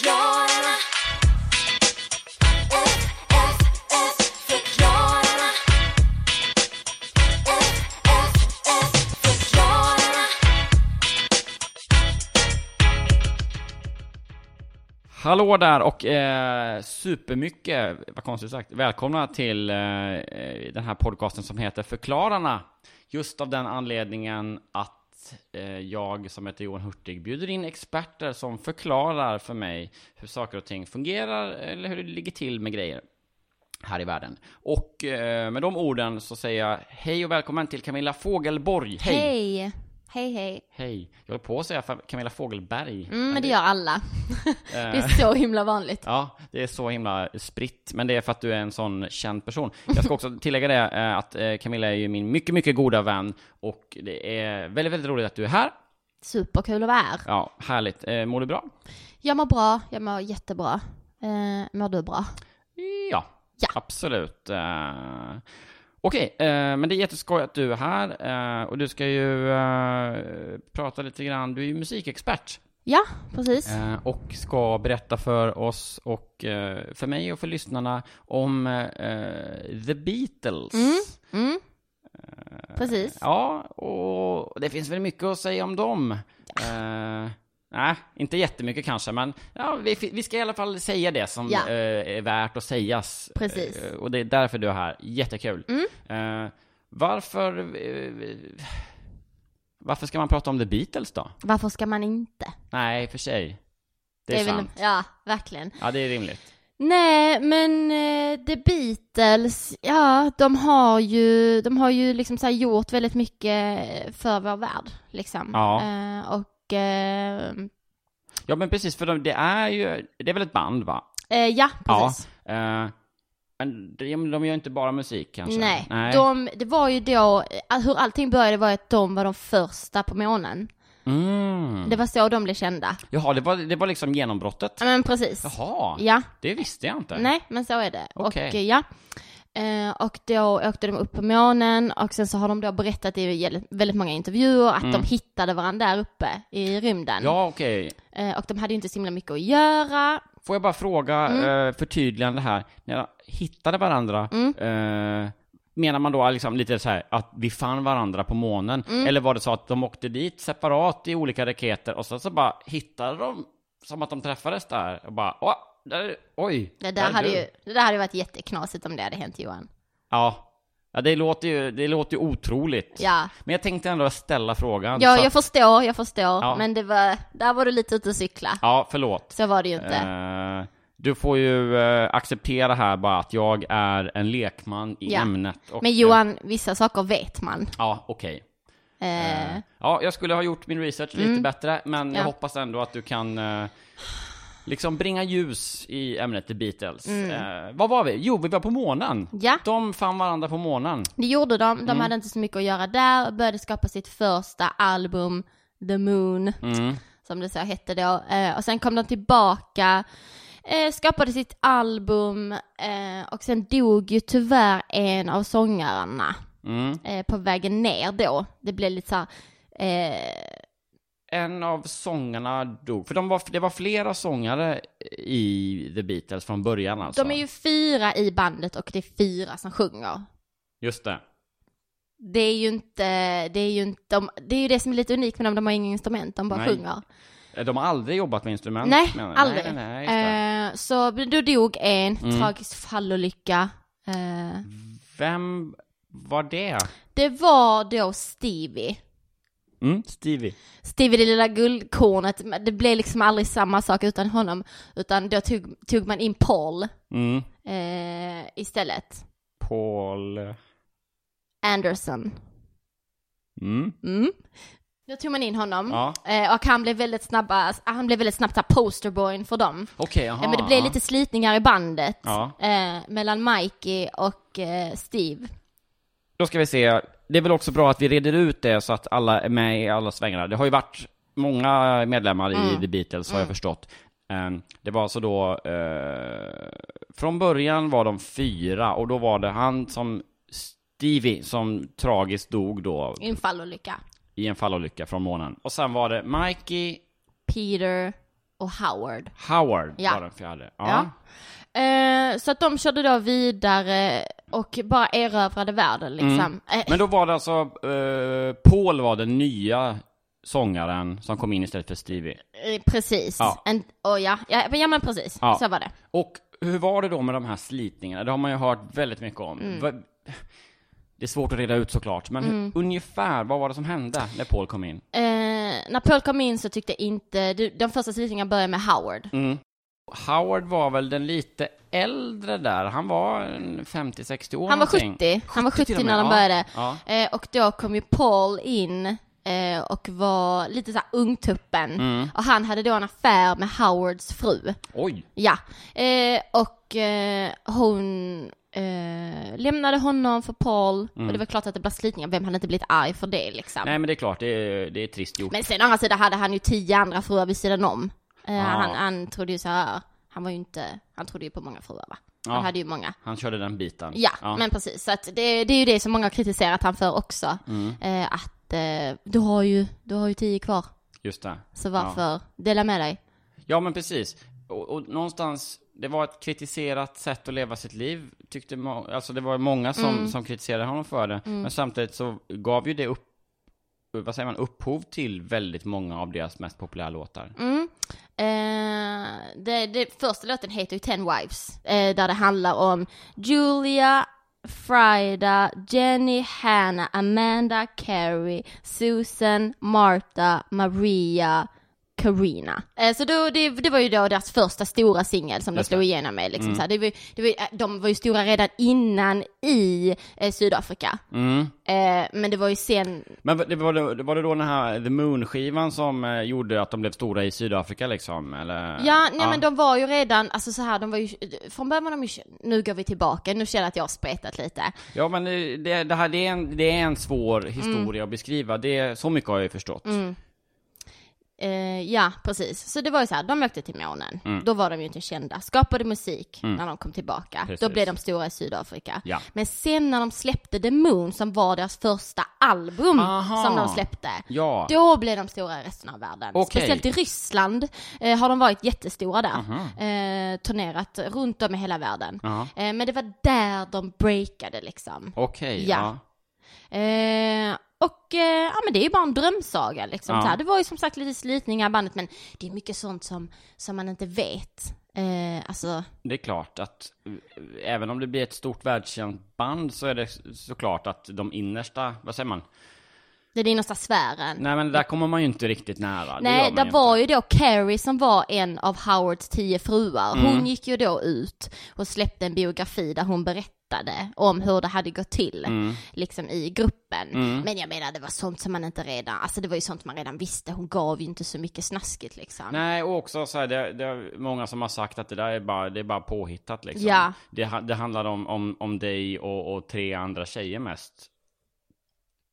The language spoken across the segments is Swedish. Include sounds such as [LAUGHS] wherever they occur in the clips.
Förklararna. Hallå där och eh, supermycket, vad konstigt sagt, välkomna till eh, eh den här podcasten som heter Förklararna. Just av den anledningen att Eh, jag som heter Johan Hurtig bjuder in experter som förklarar för mig hur saker och ting fungerar eller hur det ligger till med grejer här i världen. Och eh, med de orden så säger jag hej och välkommen till Camilla Fogelborg. Hej! Hej! Hej hej. Hej! Jag håller på att säga Camilla Fogelberg. Mm, men det gör alla. [LAUGHS] det är så himla vanligt. Ja, det är så himla spritt, men det är för att du är en sån känd person. Jag ska också [LAUGHS] tillägga det eh, att eh, Camilla är ju min mycket, mycket goda vän och det är väldigt, väldigt roligt att du är här. Superkul att vara här. Ja, härligt. Eh, Mår du bra? Jag mår bra, jag mår jättebra. Mår du bra? Ja, Ja. absolut. Okej, eh, men det är jätteskoj att du är här eh, och du ska ju eh, prata lite grann, du är ju musikexpert Ja, precis. eh, och ska berätta för oss och eh, för mig och för lyssnarna om eh, The Beatles. Mm, mm. Precis. Ja, och det finns väl mycket att säga om dem. Eh, nej, inte jättemycket kanske, men ja, vi, vi ska i alla fall säga det som Ja. eh, är värt att sägas. Precis. Mm. Eh, och det är därför du är här. Jättekul. Eh, varför... eh, varför ska man prata om The Beatles då? Varför ska man inte? Nej, för sig. Det är, väl- sant. Ja, verkligen. Ja, det är rimligt. Nej, men eh, The Beatles, ja, de har ju, de har ju liksom så gjort väldigt mycket för vår värld, liksom. Ja. Eh, och, eh, Ja, men precis, för de, det är ju... Det är väl ett band, va? eh, ja, precis. Ja. Eh, men de, de gör inte bara musik kanske? Nej, De, det var ju då, eh, hur allting började var att de var de första på månen. Mm. Det var så de blev kända. Jaha, det var, det var liksom genombrottet? Ja, men precis. Jaha, Ja, det visste jag inte. nej, men så är det. Okej. Och eh, ja. Eh, och då åkte de upp på månen och sen så har de då berättat i väldigt- många intervjuer att de hittade varandra där uppe i rymden. Mm. Ja, okej. Eh, och de hade ju inte så himla mycket att göra. Får jag bara fråga, Mm. eh, förtydligande här. När jag hittade varandra, Mm. eh, menar man då liksom lite så här att vi fann varandra på månen? Mm. Eller var det så att de åkte dit separat i olika raketer och sen så bara hittade de som att de träffades där och bara, åh, där, oj, Det där där, är hade du." ju, det där hade ju varit jätteknasigt om det hade hänt Johan. Ja. Ja, det låter ju, det låter ju otroligt. Ja, Men jag tänkte ändå ställa frågan. ja jag att- förstår, jag förstår. Ja. Men det var, där var du lite ute och cykla. Ja, förlåt. Så var det ju inte. Eh, du får ju eh, acceptera här bara att jag är en lekman i Ja. ämnet. Och, Men Johan, vissa saker vet man. ja, okej. Eh, Eh, ja, jag skulle ha gjort min research lite bättre, men jag Ja. hoppas ändå att du kan eh, liksom bringa ljus i ämnet The Beatles. Eh, vad var vi? Jo, vi var på månen. Ja. De fann varandra på månen. Det gjorde de. De Mm. hade inte så mycket att göra där och började skapa sitt första album, The Moon, Mm. som det så hette då. Eh, och sen kom de tillbaka, eh, skapade sitt album eh, och sen dog ju tyvärr en av sångarna Mm. eh, på vägen ner då. Det blev lite så här, eh, En av sångarna dog, för de var, det var flera sångare i The Beatles från början alltså. de är ju fyra i bandet och det är fyra som sjunger. Just det. Det är ju inte, det är ju inte, de, det är ju det som är lite unikt med dem, de har inga instrument, de bara Nej. sjunger. Eh, De har aldrig jobbat med instrument? Nej, menar aldrig. Nej, nej, just det. Eh, så då dog en, Mm. tragisk fallolycka. Eh, Vem var det? det var då Stevie. Mm, Stevie. Stevie det lilla guldkornet, det blev liksom aldrig samma sak utan honom. Utan då tog, tog man in Paul Mm. eh, istället. Paul... Anderson. Mm. Mm. Då tog man in honom. Ja. Eh, och han blev väldigt snabba, han blev väldigt snabbt posterboyn för dem. Okej, jaha. Eh, men det blev ja. lite slitningar i bandet. Ja. Eh, mellan Mikey och eh, Steve. Då ska vi se. Det är väl också bra att vi reder ut det så att alla är med i alla svängarna. Det har ju varit många medlemmar Mm. i The Beatles, har jag förstått. Ehm, Det var alltså då... eh, från början var de fyra, och då var det han som... Stevie, som tragiskt dog då I en fallolycka. i en fallolycka från månen. Och sen var det Mikey, Peter, och Howard. Howard Ja. var den fjärde. Ja. Ja. Eh, så att de körde då vidare och bara erövrade världen liksom. Eh, Men då var det alltså, eh, Paul var den nya sångaren som kom in istället för Stevie. eh, precis. Ja. En, och ja, ja, ja men precis, Ja. så var det. Och hur var det då med de här slitningarna? Det har man ju hört väldigt mycket om. Mm. Det är svårt att reda ut såklart, men hur, ungefär, vad var det som hände när Paul kom in? Eh, när Paul kom in så tyckte inte, de första slitningarna började med Howard. Mm. Howard var väl den lite äldre där, han var en 50-60 år Han var någonting. 70, han var 70 till 70 och när de ja. började. Ja. Eh, och då kom ju Paul in eh, och var lite såhär ungtuppen. Mm. Och han hade då en affär med Howards fru. Oj! Ja, eh, och eh, hon eh, lämnade honom för Paul. Och det var klart att det blev slitningar, vem hade inte blivit arg för det liksom? Mm. Nej men det är klart, det är, det är trist gjort. Men sen å andra sidan hade han ju tio andra fruar vid sidan om. Ja. han, han trodde ju så här, han var ju inte, han trodde ju på många fruar va? Han Ja. hade ju många. Han körde den biten. Ja, men precis. Så att det, det är ju det som många har kritiserat han för också. Mm. Eh, att eh, du, har ju, du har ju tio kvar, Just det. så varför dela med dig? Ja men precis. Och, och någonstans, det var ett kritiserat sätt att leva sitt liv, tyckte Alltså det var många som, Mm. som kritiserade honom för det. Men samtidigt så gav ju det upp, vad säger man, upphov till väldigt många av deras mest populära låtar. Mm. Eh, det, det första låten heter ju Ten Wives, eh, där det handlar om Julia, Frida, Jenny, Hannah, Amanda, Carrie, Susan, Martha, Maria, Karina. Eh, så då, det, det var ju då deras första stora singel som de slog igenom med. Liksom, så här. Det var, det var, eh, de var ju stora redan innan i eh, Sydafrika. Mm. Eh, men det var ju sen, Men var det, var det, var det då den här The Moon-skivan som eh, gjorde att de blev stora i Sydafrika liksom? Eller? Ja, nej men de var ju redan, alltså så här, de var ju, från början var de ju, nu går vi tillbaka, nu känner jag att jag har spretat lite. Ja men det, det, här, det, är en, det är en svår historia att beskriva, det, så mycket har jag ju förstått. Eh, ja, precis. Så det var ju så här, de åkte till månen. Mm. Då var de ju inte kända. Skapade musik när de kom tillbaka. Precis. Då blev de stora i Sydafrika. Ja. Men sen när de släppte The Moon, som var deras första album Aha. som de släppte. Ja. Då blev de stora i resten av världen. Okej. Speciellt i Ryssland eh, har de varit jättestora där. Eh, turnerat runt om i hela världen. Eh, men det var där de breakade liksom. Okej, Ja. ja. Och eh, ja men det är ju bara en drömsaga liksom. Ja. Det var ju som sagt lite slitningar i bandet men det är mycket sånt som, som man inte vet. Eh, alltså, Det är klart att eh, även om det blir ett stort världskänt band så är det såklart att de innersta, vad säger man? det är den innersta sfären. Nej men där kommer man ju inte riktigt nära. Nej, där var inte. ju då Carrie som var en av Howards tio fruar. Hon Mm. gick ju då ut och släppte en biografi där hon berättade om hur det hade gått till, Mm. liksom i gruppen. Men jag menar, det var sånt som man inte redan, alltså det var ju sånt man redan visste. Hon gav ju inte så mycket snaskigt liksom. Nej, och också så här, det, det är många som har sagt att det där är bara, det är bara påhittat liksom. Ja. Det, det handlar om, om, om dig och, och tre andra tjejer mest.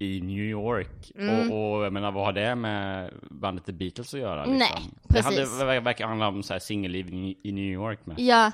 I New York. Mm. Och, och jag menar, vad har det med bandet The Beatles att göra? Liksom? Nej, Det precis. hade, det verkar handla om singelliv i, i New York med. Ja,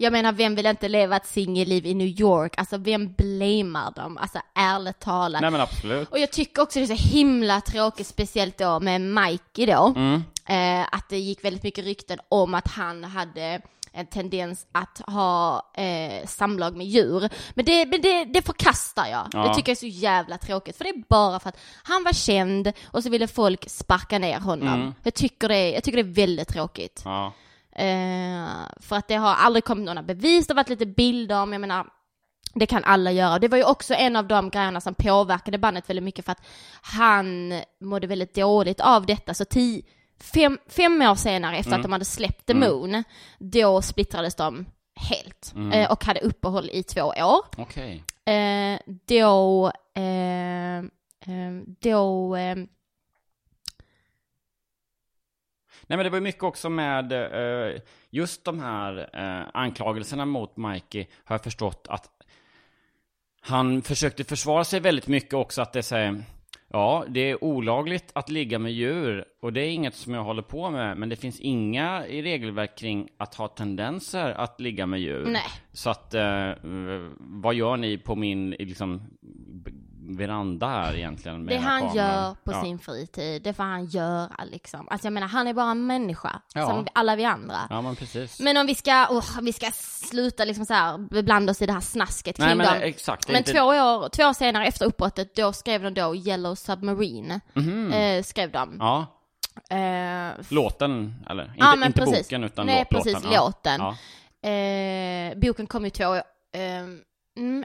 jag menar vem vill inte leva ett singelliv i New York? Alltså vem blamear dem? Alltså ärligt talat. Nej men absolut. Och jag tycker också det är så himla tråkigt, speciellt då med Mikey då, Mm. eh, att det gick väldigt mycket rykten om att han hade en tendens att ha eh, samlag med djur. Men det, men det, det förkastar jag. Ja. Det tycker jag är så jävla tråkigt. För det är bara för att han var känd och så ville folk sparka ner honom. Mm. Jag, tycker det, jag tycker det är väldigt tråkigt. Ja. Eh, för att det har aldrig kommit några bevis, det har varit lite bilder om, jag menar, det kan alla göra. Det var ju också en av de grejerna som påverkade bandet väldigt mycket för att han mådde väldigt dåligt av detta. Så tio, fem, fem år senare efter att de hade släppt The Moon, då splittrades de helt eh, och hade uppehåll i två år. Okej. Eh, då, eh, eh, då, eh, Nej men det var ju mycket också med eh, just de här eh, anklagelserna mot Mikey har jag förstått att han försökte försvara sig väldigt mycket också att det säger Ja, det är olagligt att ligga med djur och det är inget som jag håller på med men det finns inga i regelverk kring att ha tendenser att ligga med djur. Nej. Så att, eh, vad gör ni på min liksom, veranda här egentligen. Med Det han kameran. gör på ja. sin fritid, det får han göra liksom. Alltså jag menar, han är bara en människa, Ja. som alla vi andra. Ja, men precis. Men om vi ska, oh, vi ska sluta liksom så här blanda oss i det här snasket kring Nej, men dem. exakt. Men inte... två, år, två år senare efter uppbrottet, då skrev de då Yellow Submarine. Mhm. Eh, skrev de. Ja, Eh, låten, eller? Inte, Ja, inte precis. boken, utan Nej, låt, precis, låten. Låten. Ja. eh, boken kom ju två år, eh,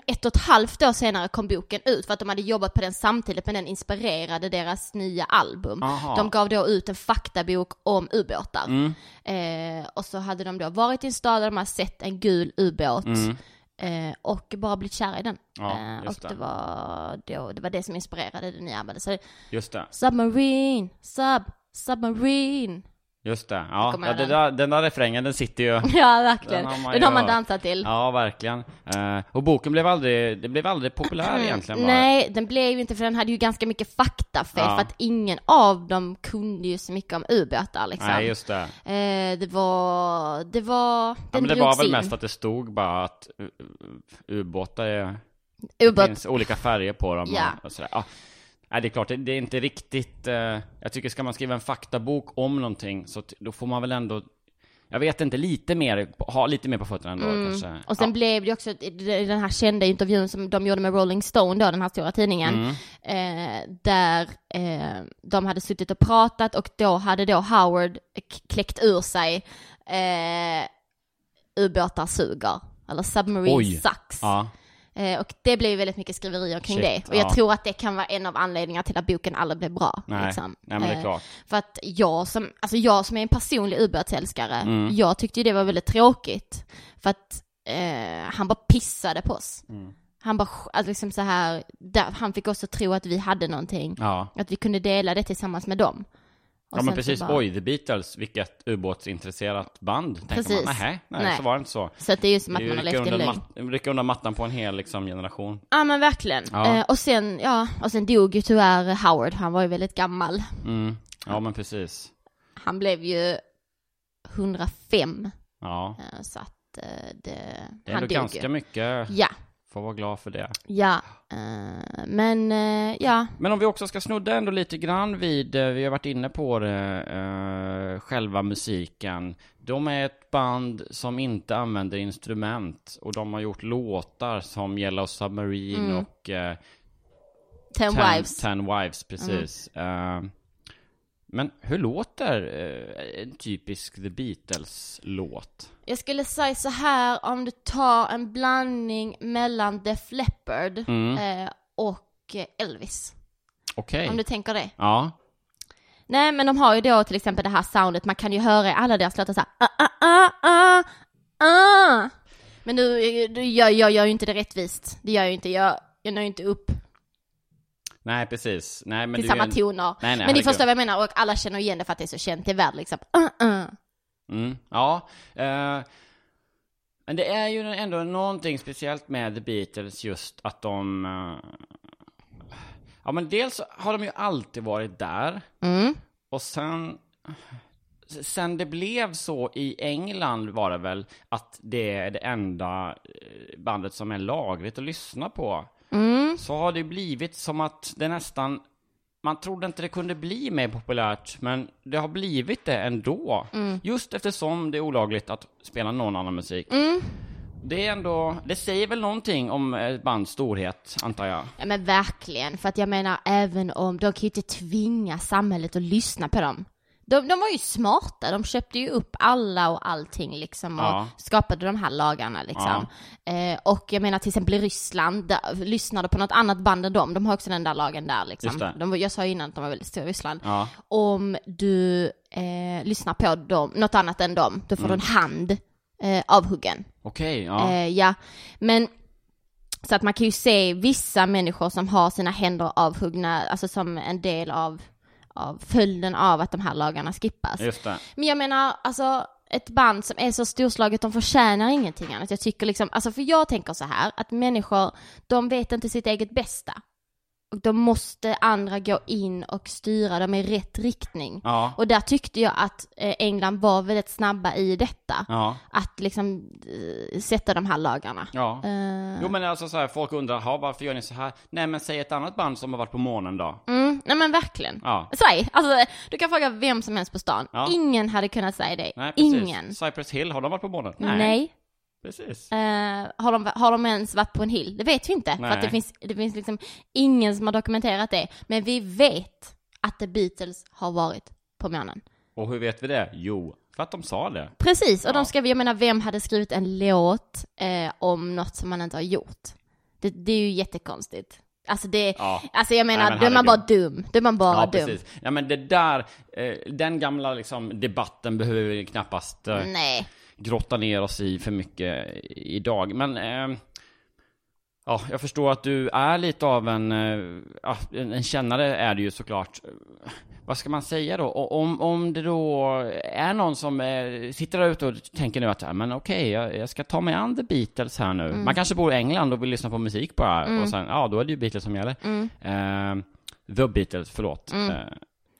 ett och ett halvt år senare kom boken ut för att de hade jobbat på den samtidigt men den inspirerade deras nya album. Aha. De gav då ut en faktabok om ubåtar. Mm. Eh, och så hade de då varit i en stad där de hade sett en gul ubåt Mm. eh, och bara blivit kära i den. Ja, eh, och det. det. var, då, det var det som inspirerade det nya albumet. Just det. Submarine, sub, submarine. Just det. Ja, ja det den. där, den där refrängen, den sitter ju... [LAUGHS] Ja, verkligen. Den har Den man har, man dansat till. Ja, verkligen. Eh, och boken blev aldrig, det blev aldrig populär egentligen bara. Mm, Nej, den blev ju inte för den hade ju ganska mycket faktafel Ja. för att ingen av dem kunde ju så mycket om ubåtar liksom. Nej, just det. eh, det var, det var, Ja, den men det var väl in. mest att det stod bara att uh, uh, ubåtar är... Det Ubåt, finns olika färger på dem Ja. och, och sådär. Ja. Nej, det är klart, det, det är inte riktigt... eh, jag tycker, ska man skriva en faktabok om någonting så då får man väl ändå... Jag vet inte, lite mer, ha lite mer på fötterna ändå kanske. Mm. och sen ja. blev det också den här kända intervjun som de gjorde med Rolling Stone då, den här stora tidningen. Mm. Eh, där eh, de hade suttit och pratat och då hade då Howard kläckt ur sig eh, ubåtar suger. Eller submarine Oj. sucks. Ja, och det blev väldigt mycket skriverier kring Shit, det. Och jag ja. tror att det kan vara en av anledningarna till att boken aldrig blev bra. nej. liksom. nej, men det är Eh, klart. För att jag som, alltså jag som är en personlig ubåtsälskare, Mm. jag tyckte ju det var väldigt tråkigt. För att eh, han bara pissade på oss. Mm. Han bara, alltså liksom så här, där, han fick också tro att vi hade någonting. Ja. Att vi kunde dela det tillsammans med dem. Och Ja men precis, bara- oj, The Beatles, vilket ubåtsintresserat band. Tänker Precis. man, nej, nej, så var det inte så. Så det är ju som att man har i en lögn. rycker undan mattan på en hel liksom, generation. Ja men verkligen. Ja. Eh, och sen, ja, och sen dog ju tyvärr Howard, han var ju väldigt gammal. Mm. Ja men precis. Han blev ju 105, Ja, eh, så att eh, det, det är han ändå dog ganska mycket. Ja, Får vara glad för det. ja. Eh, men eh, ja, Men om vi också ska snudda ändå lite grann vid, eh, vi har varit inne på det, eh, själva musiken. De är ett band som inte använder instrument och de har gjort låtar som Yellow Submarine Mm. och eh, Ten, Ten Wives. Mm. Ten Wives, precis. Eh, men hur låter eh, en typisk The Beatles-låt? Jag skulle säga så här, om du tar en blandning mellan Def Leppard Mm. eh, och eh, Elvis. Okej. Om du tänker det. Ja. Nej men de har ju då till exempel det här soundet, man kan ju höra i alla deras låtar såhär ah, ah, ah, ah, ah. Men nu, jag, jag gör ju inte det rättvist. Det gör jag ju inte, jag, jag når ju inte upp Nej, precis. Nej, men till det är samma en... toner. Nej, nej, men ni förstår vad jag menar och alla känner igen det för att det är så känt i världen liksom. Ah, ah. Mm, ja. Eh, men det är ju ändå någonting speciellt med The Beatles just att de... eh, ja, men dels har de ju alltid varit där. Mm. Och sen... Sen det blev så i England var det väl att det är det enda eh, bandet som är lagligt att lyssna på. Mm. Så har det blivit som att det nästan man trodde inte det kunde bli mer populärt, men det har blivit det ändå. Just eftersom det är olagligt att spela någon annan musik. Det är ändå, det säger väl någonting om ett bands storhet, antar jag. Ja men verkligen, för att jag menar även om, de kan ju inte tvinga samhället att lyssna på dem. De, de var ju smarta, de köpte ju upp alla och allting liksom och Ja. skapade de här lagarna liksom. Eh, och jag menar till exempel i Ryssland, där, lyssnade på något annat band än dem, de har också den där lagen där liksom. De, jag sa ju innan att de var väldigt stora i Ryssland. Ja, Om du eh, lyssnar på dem, något annat än dem, då får du en hand eh, avhuggen. okej, ja. Eh, ja, men så att man kan ju se vissa människor som har sina händer avhuggna, alltså som en del av, av följden av att de här lagarna skippas. Men jag menar, alltså ett band som är så storslaget, de förtjänar ingenting annat. Jag tycker liksom, alltså för jag tänker så här, att människor, de vet inte sitt eget bästa. Och då måste andra gå in och styra dem i rätt riktning. Ja, Och där tyckte jag att eh, England var väldigt snabba i detta. ja, Att liksom eh, sätta de här lagarna. ja. Eh, Jo men alltså så här, folk undrar, "Ha, varför gör ni så här? Nej men säg ett annat band som har varit på månen då. mm, nej men verkligen. Ja. Säg, alltså du kan fråga vem som helst på stan. Ingen hade kunnat säga det. Nej, precis. Ingen. Cypress Hill, har de varit på månen? Nej. Precis. Eh, har, de, har de ens varit på en hill? Det vet vi inte. För Nej. att det finns, det finns liksom ingen som har dokumenterat det. Men vi vet att The Beatles har varit på månen. Och hur vet vi det? Jo, för att de sa det. Precis, och Ja. de skrev, jag menar vem hade skrivit en låt eh, om något som man inte har gjort? Det, det är ju jättekonstigt. Alltså det, Ja. alltså jag menar, Nej, men då är man bara dum. Då är man bara Ja, dum. precis. Ja men det där, eh, den gamla liksom debatten behöver vi knappast eh, Nej. Grotta ner oss i för mycket idag. Men eh, ja, jag förstår att du är lite av en, eh, en en kännare är du ju såklart. Vad ska man säga då? Om, om det då är någon som eh, sitter där ute och tänker nu att, men okej, jag, jag ska ta mig an The Beatles här nu. Mm. Man kanske bor i England och vill lyssna på musik bara, och sen, ja, då är det ju Beatles som gäller. Mm. Eh, The Beatles, förlåt. Eh,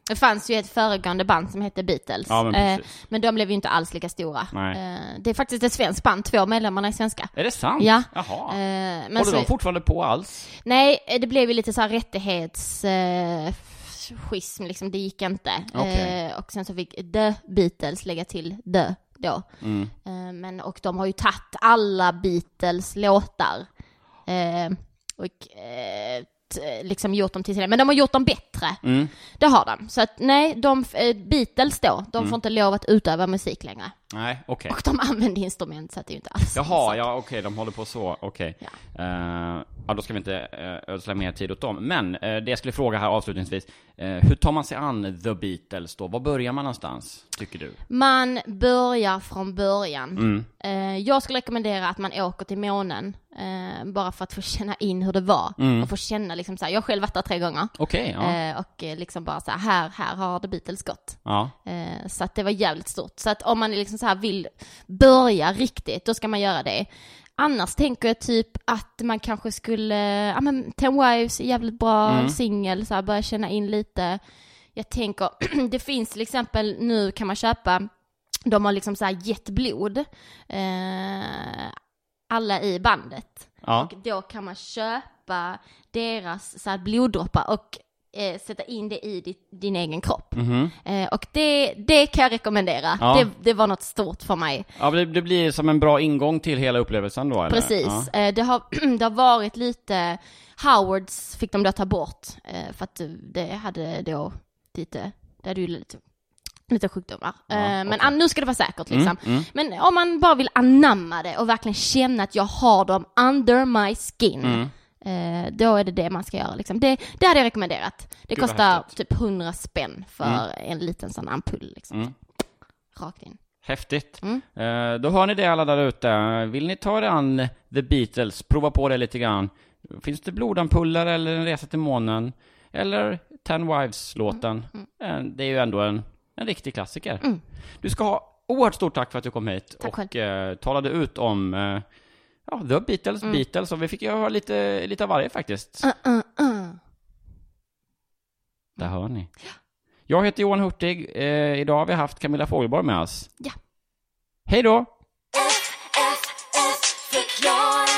Det fanns ju ett föregående band som hette Beatles. Ja, men eh, men de blev ju inte alls lika stora. Eh, det är faktiskt ett svenskt band, två medlemmarna är svenska. är det sant? Ja. Jaha. Eh, men Håller så, de fortfarande på alls? nej, eh, det blev ju lite så här rättighets... Eh, schism liksom, det gick inte. Okej. Eh, och sen så fick The Beatles lägga till The då. Mm. Eh, men, och de har ju tagit alla Beatles låtar. Eh, och eh, liksom gjort dem till sina, men de har gjort dem bättre. Mm. Det har de. Så att nej, de, eh, Beatles då, de får inte lov att utöva musik längre. Nej, okej. Och de använder instrument så att det är ju inte alls Jaha, ja okej, de håller på så, okej. Ja. Eh, ja, då ska vi inte uh, ödsla mer tid åt dem. Men eh, det jag skulle fråga här avslutningsvis, eh, hur tar man sig an The Beatles då? Var börjar man någonstans, tycker du? Man börjar från början. Mm. Eh, jag skulle rekommendera att man åker till månen, eh, bara för att få känna in hur det var. Mm. Och få känna liksom så här, jag har själv varit där tre gånger. Okej, ja. Eh, och eh, liksom bara så här, här, här har The Beatles gått. ja. Eh, så att det var jävligt stort. Så att om man liksom så här vill börja riktigt, då ska man göra det. Annars tänker jag typ att man kanske skulle, ja men Ten Wives är jävligt bra Mm. singel, så här börja känna in lite. Jag tänker, [CLEARS THROAT] det finns till exempel, nu kan man köpa, de har liksom så här gett blod, eh, alla i bandet. ja. Och då kan man köpa deras så här bloddroppar och eh, sätta in det i ditt, din egen kropp. Mhm. Eh, och det, det kan jag rekommendera. Ja. Det, det var något stort för mig. ja det, det blir som en bra ingång till hela upplevelsen då, eller? Precis. Ja. Eh, det, har, [CLEARS THROAT] det har varit lite, Howards fick de då ta bort, eh, för att det hade då lite, det hade ju lite, lite sjukdomar. Ja, eh, men okej. an, nu ska det vara säkert liksom. Mm, mm. Men om man bara vill anamma det och verkligen känna att jag har dem under my skin, Mm. Då är det det man ska göra liksom. Det, det hade jag rekommenderat. Det Gud, kostar typ 100 spänn för Mm. en liten sån ampull liksom. Mm. Rakt in. Häftigt. Mm. Eh, då hör ni det alla där ute. Vill ni ta er an The Beatles, prova på det lite grann. Finns det blodampuller eller en resa till månen? Eller Ten Wives-låten? Eh, det är ju ändå en, en riktig klassiker. Mm. Du ska ha oerhört stort tack för att du kom hit Tack och eh, talade ut om eh, ja, The Beatles, Mm. Beatles, och vi fick ju höra lite, lite av varje faktiskt. Uh, uh, uh. Där hör ni. Jag heter Johan Hurtig. Eh, idag har vi haft Camilla Fogelborg med oss. Ja. Hej då! F, F, F, förklara